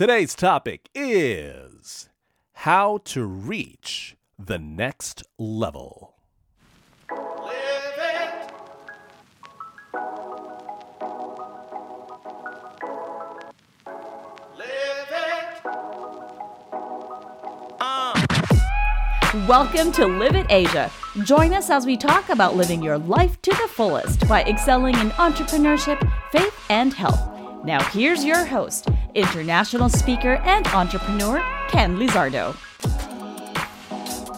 Today's topic is how to reach the next level. Welcome to Live It Asia. Join us as we talk about living your life to the fullest by excelling in entrepreneurship, faith, and health. Now, here's your host, international speaker and entrepreneur, Ken Lizardo.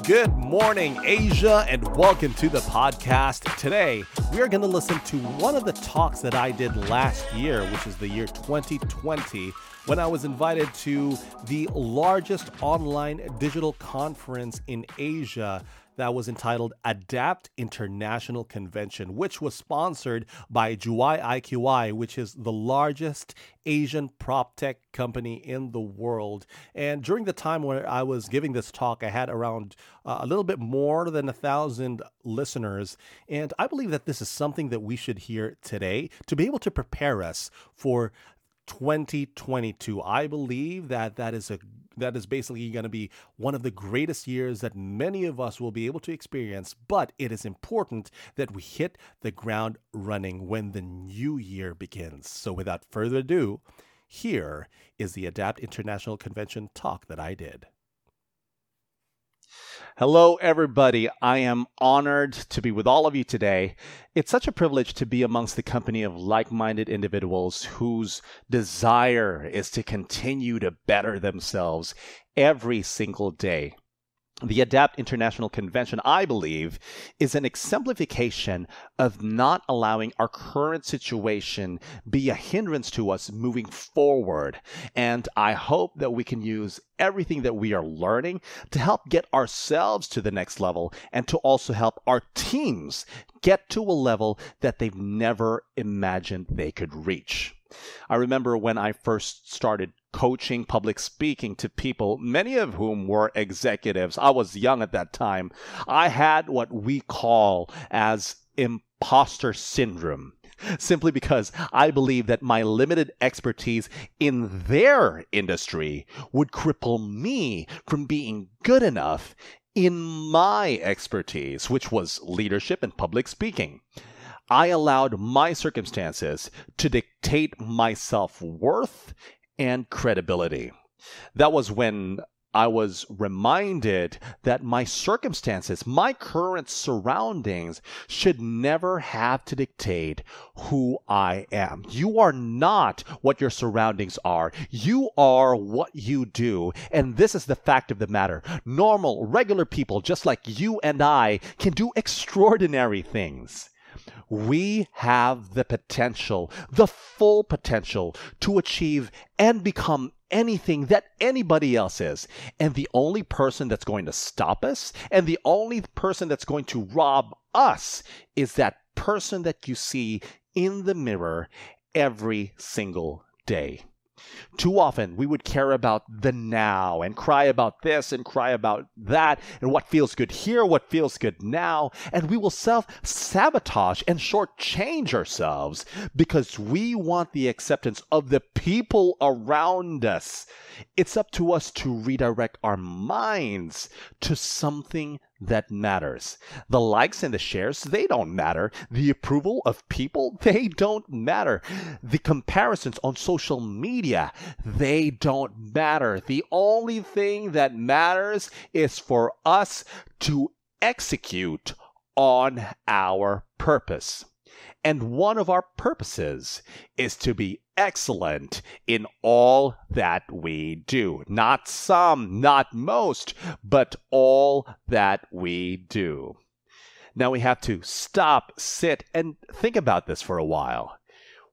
Good morning, Asia, and welcome to the podcast. Today, we are going to listen to one of the talks that I did last year, which is the year 2020 when I was invited to the largest online digital conference in Asia that was entitled Adapt International Convention, which was sponsored by Juwai IQI, which is the largest Asian prop tech company in the world. And during the time where I was giving this talk, I had around uh, a little bit more than a thousand listeners. And I believe that this is something that we should hear today to be able to prepare us for 2022. I believe that that is a that is basically going to be one of the greatest years that many of us will be able to experience, but it is important that we hit the ground running when the new year begins. So without further ado, here is the Adapt International Convention talk that I did. Hello, everybody. I am honored to be with all of you today. It's such a privilege to be amongst the company of like minded individuals whose desire is to continue to better themselves every single day. The ADAPT International Convention, I believe, is an exemplification of not allowing our current situation be a hindrance to us moving forward. And I hope that we can use everything that we are learning to help get ourselves to the next level and to also help our teams get to a level that they've never imagined they could reach. I remember when I first started coaching public speaking to people, many of whom were executives. I was young at that time. I had what we call as imposter syndrome. Simply because I believe that my limited expertise in their industry would cripple me from being good enough in my expertise, which was leadership and public speaking. I allowed my circumstances to dictate my self worth and credibility. That was when I was reminded that my circumstances, my current surroundings, should never have to dictate who I am. You are not what your surroundings are. You are what you do. And this is the fact of the matter. Normal, regular people, just like you and I, can do extraordinary things we have the potential, the full potential to achieve and become anything that anybody else is. And the only person that's going to stop us and the only person that's going to rob us is that person that you see in the mirror every single day. Too often we would care about the now and cry about this and cry about that and what feels good here, what feels good now, and we will self sabotage and shortchange ourselves because we want the acceptance of the people around us. It's up to us to redirect our minds to something that matters. The likes and the shares, they don't matter. The approval of people, they don't matter. The comparisons on social media, they don't matter. The only thing that matters is for us to execute on our purpose. And one of our purposes is to be excellent in all that we do. Not some, not most, but all that we do. Now we have to stop, sit, and think about this for a while.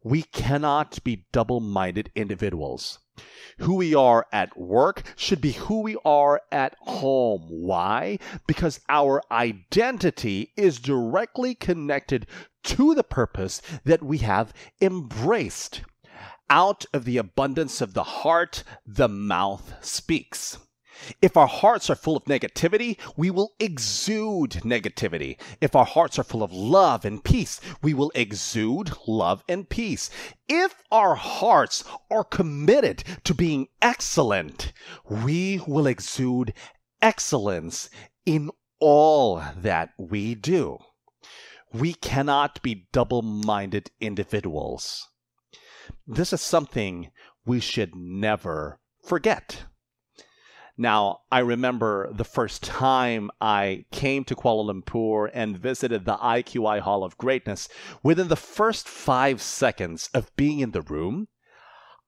We cannot be double minded individuals. Who we are at work should be who we are at home. Why? Because our identity is directly connected to the purpose that we have embraced. Out of the abundance of the heart, the mouth speaks. If our hearts are full of negativity, we will exude negativity. If our hearts are full of love and peace, we will exude love and peace. If our hearts are committed to being excellent, we will exude excellence in all that we do. We cannot be double minded individuals. This is something we should never forget. Now, I remember the first time I came to Kuala Lumpur and visited the IQI Hall of Greatness. Within the first five seconds of being in the room,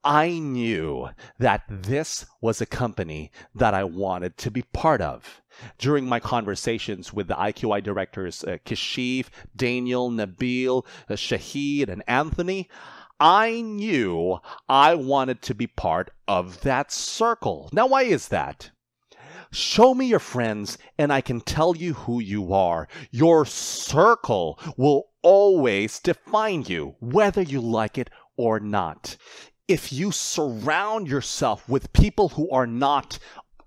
I knew that this was a company that I wanted to be part of. During my conversations with the IQI directors, uh, Kashif, Daniel, Nabil, uh, Shahid, and Anthony, I knew I wanted to be part of that circle. Now, why is that? Show me your friends, and I can tell you who you are. Your circle will always define you, whether you like it or not. If you surround yourself with people who are not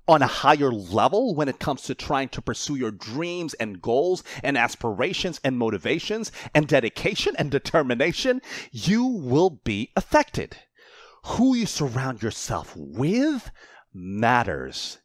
on a higher level when it comes to trying to pursue your dreams and goals and aspirations and motivations and dedication and determination, you will be affected. Who you surround yourself with matters.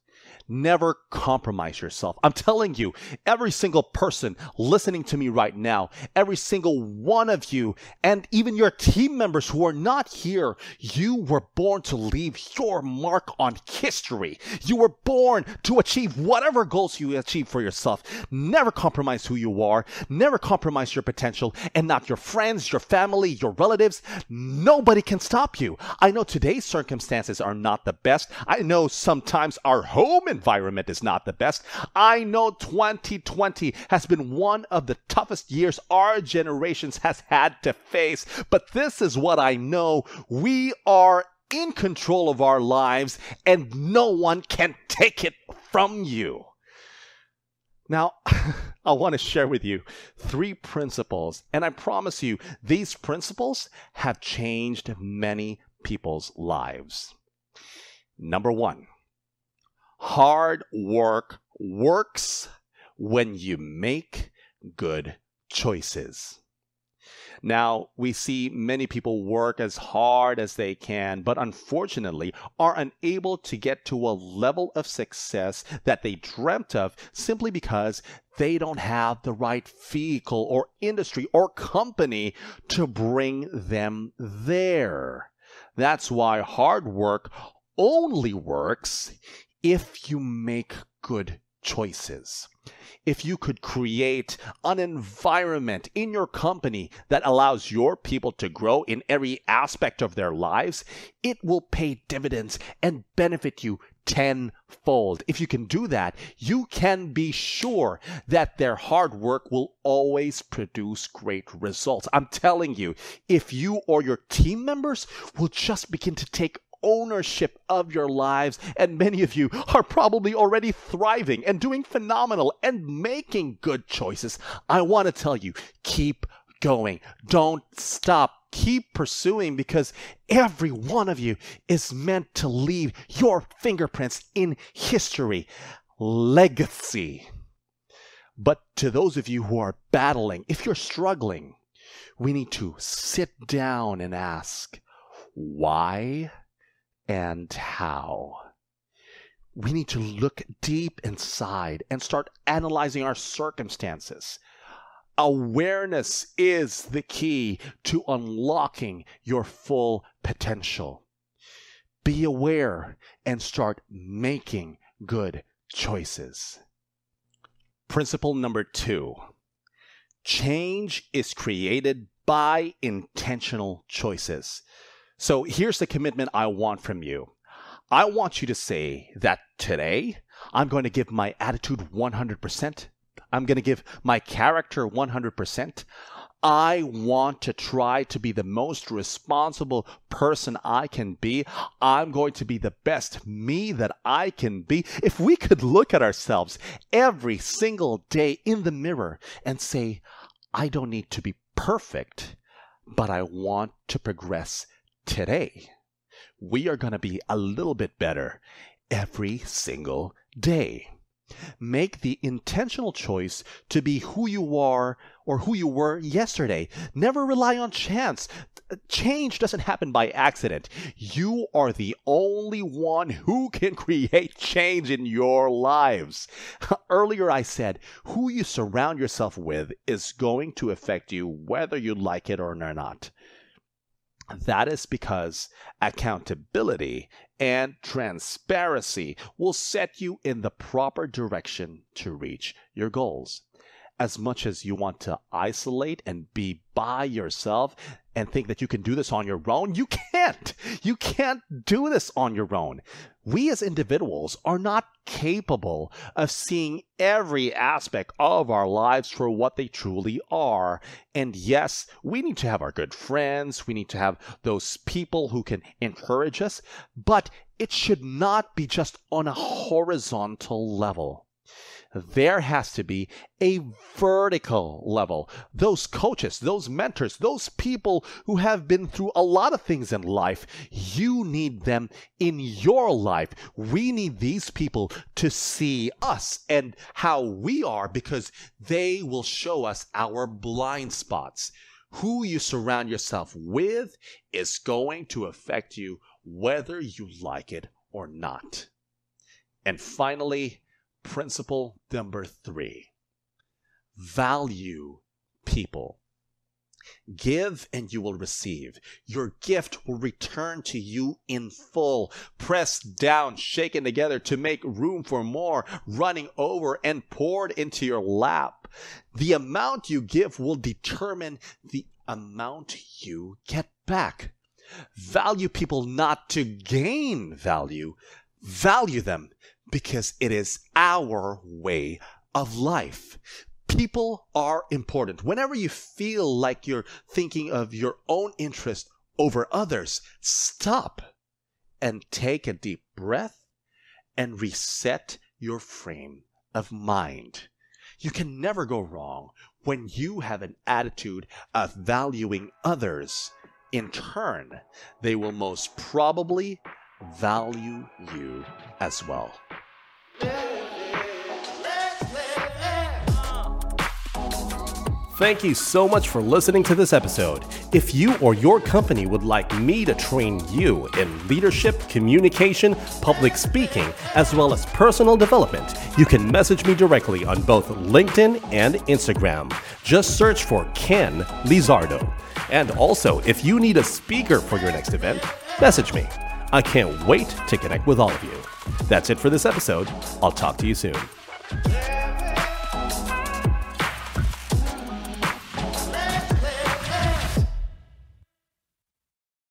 Never compromise yourself. I'm telling you, every single person listening to me right now, every single one of you, and even your team members who are not here, you were born to leave your mark on history. You were born to achieve whatever goals you achieve for yourself. Never compromise who you are. Never compromise your potential and not your friends, your family, your relatives. Nobody can stop you. I know today's circumstances are not the best. I know sometimes our home environment is not the best. I know 2020 has been one of the toughest years our generations has had to face, but this is what I know. We are in control of our lives and no one can take it from you. Now, I want to share with you three principles, and I promise you, these principles have changed many people's lives. Number one, Hard work works when you make good choices. Now, we see many people work as hard as they can, but unfortunately are unable to get to a level of success that they dreamt of simply because they don't have the right vehicle or industry or company to bring them there. That's why hard work only works if you make good choices. If you could create an environment in your company that allows your people to grow in every aspect of their lives, it will pay dividends and benefit you tenfold. If you can do that, you can be sure that their hard work will always produce great results. I'm telling you, if you or your team members will just begin to take ownership of your lives. And many of you are probably already thriving and doing phenomenal and making good choices. I want to tell you, keep going. Don't stop. Keep pursuing because every one of you is meant to leave your fingerprints in history. Legacy. But to those of you who are battling, if you're struggling, we need to sit down and ask, why and how. We need to look deep inside and start analyzing our circumstances. Awareness is the key to unlocking your full potential. Be aware and start making good choices. Principle number two change is created by intentional choices. So here's the commitment I want from you. I want you to say that today I'm going to give my attitude 100%. I'm going to give my character 100%. I want to try to be the most responsible person I can be. I'm going to be the best me that I can be. If we could look at ourselves every single day in the mirror and say, I don't need to be perfect, but I want to progress today, we are going to be a little bit better every single day. Make the intentional choice to be who you are or who you were yesterday. Never rely on chance. Change doesn't happen by accident. You are the only one who can create change in your lives. Earlier, I said who you surround yourself with is going to affect you whether you like it or not. That is because accountability and transparency will set you in the proper direction to reach your goals. As much as you want to isolate and be by yourself and think that you can do this on your own, you can't. You can't do this on your own. We as individuals are not capable of seeing every aspect of our lives for what they truly are. And yes, we need to have our good friends, we need to have those people who can encourage us, but it should not be just on a horizontal level there has to be a vertical level. Those coaches, those mentors, those people who have been through a lot of things in life, you need them in your life. We need these people to see us and how we are because they will show us our blind spots. Who you surround yourself with is going to affect you whether you like it or not. And finally, Principle number three value people. Give and you will receive. Your gift will return to you in full, pressed down, shaken together to make room for more, running over and poured into your lap. The amount you give will determine the amount you get back. Value people not to gain value, value them because it is our way of life. People are important. Whenever you feel like you're thinking of your own interest over others, stop and take a deep breath and reset your frame of mind. You can never go wrong when you have an attitude of valuing others. In turn, they will most probably value you as well. Thank you so much for listening to this episode. If you or your company would like me to train you in leadership, communication, public speaking, as well as personal development, you can message me directly on both LinkedIn and Instagram. Just search for Ken Lizardo. And also, if you need a speaker for your next event, message me. I can't wait to connect with all of you. That's it for this episode. I'll talk to you soon.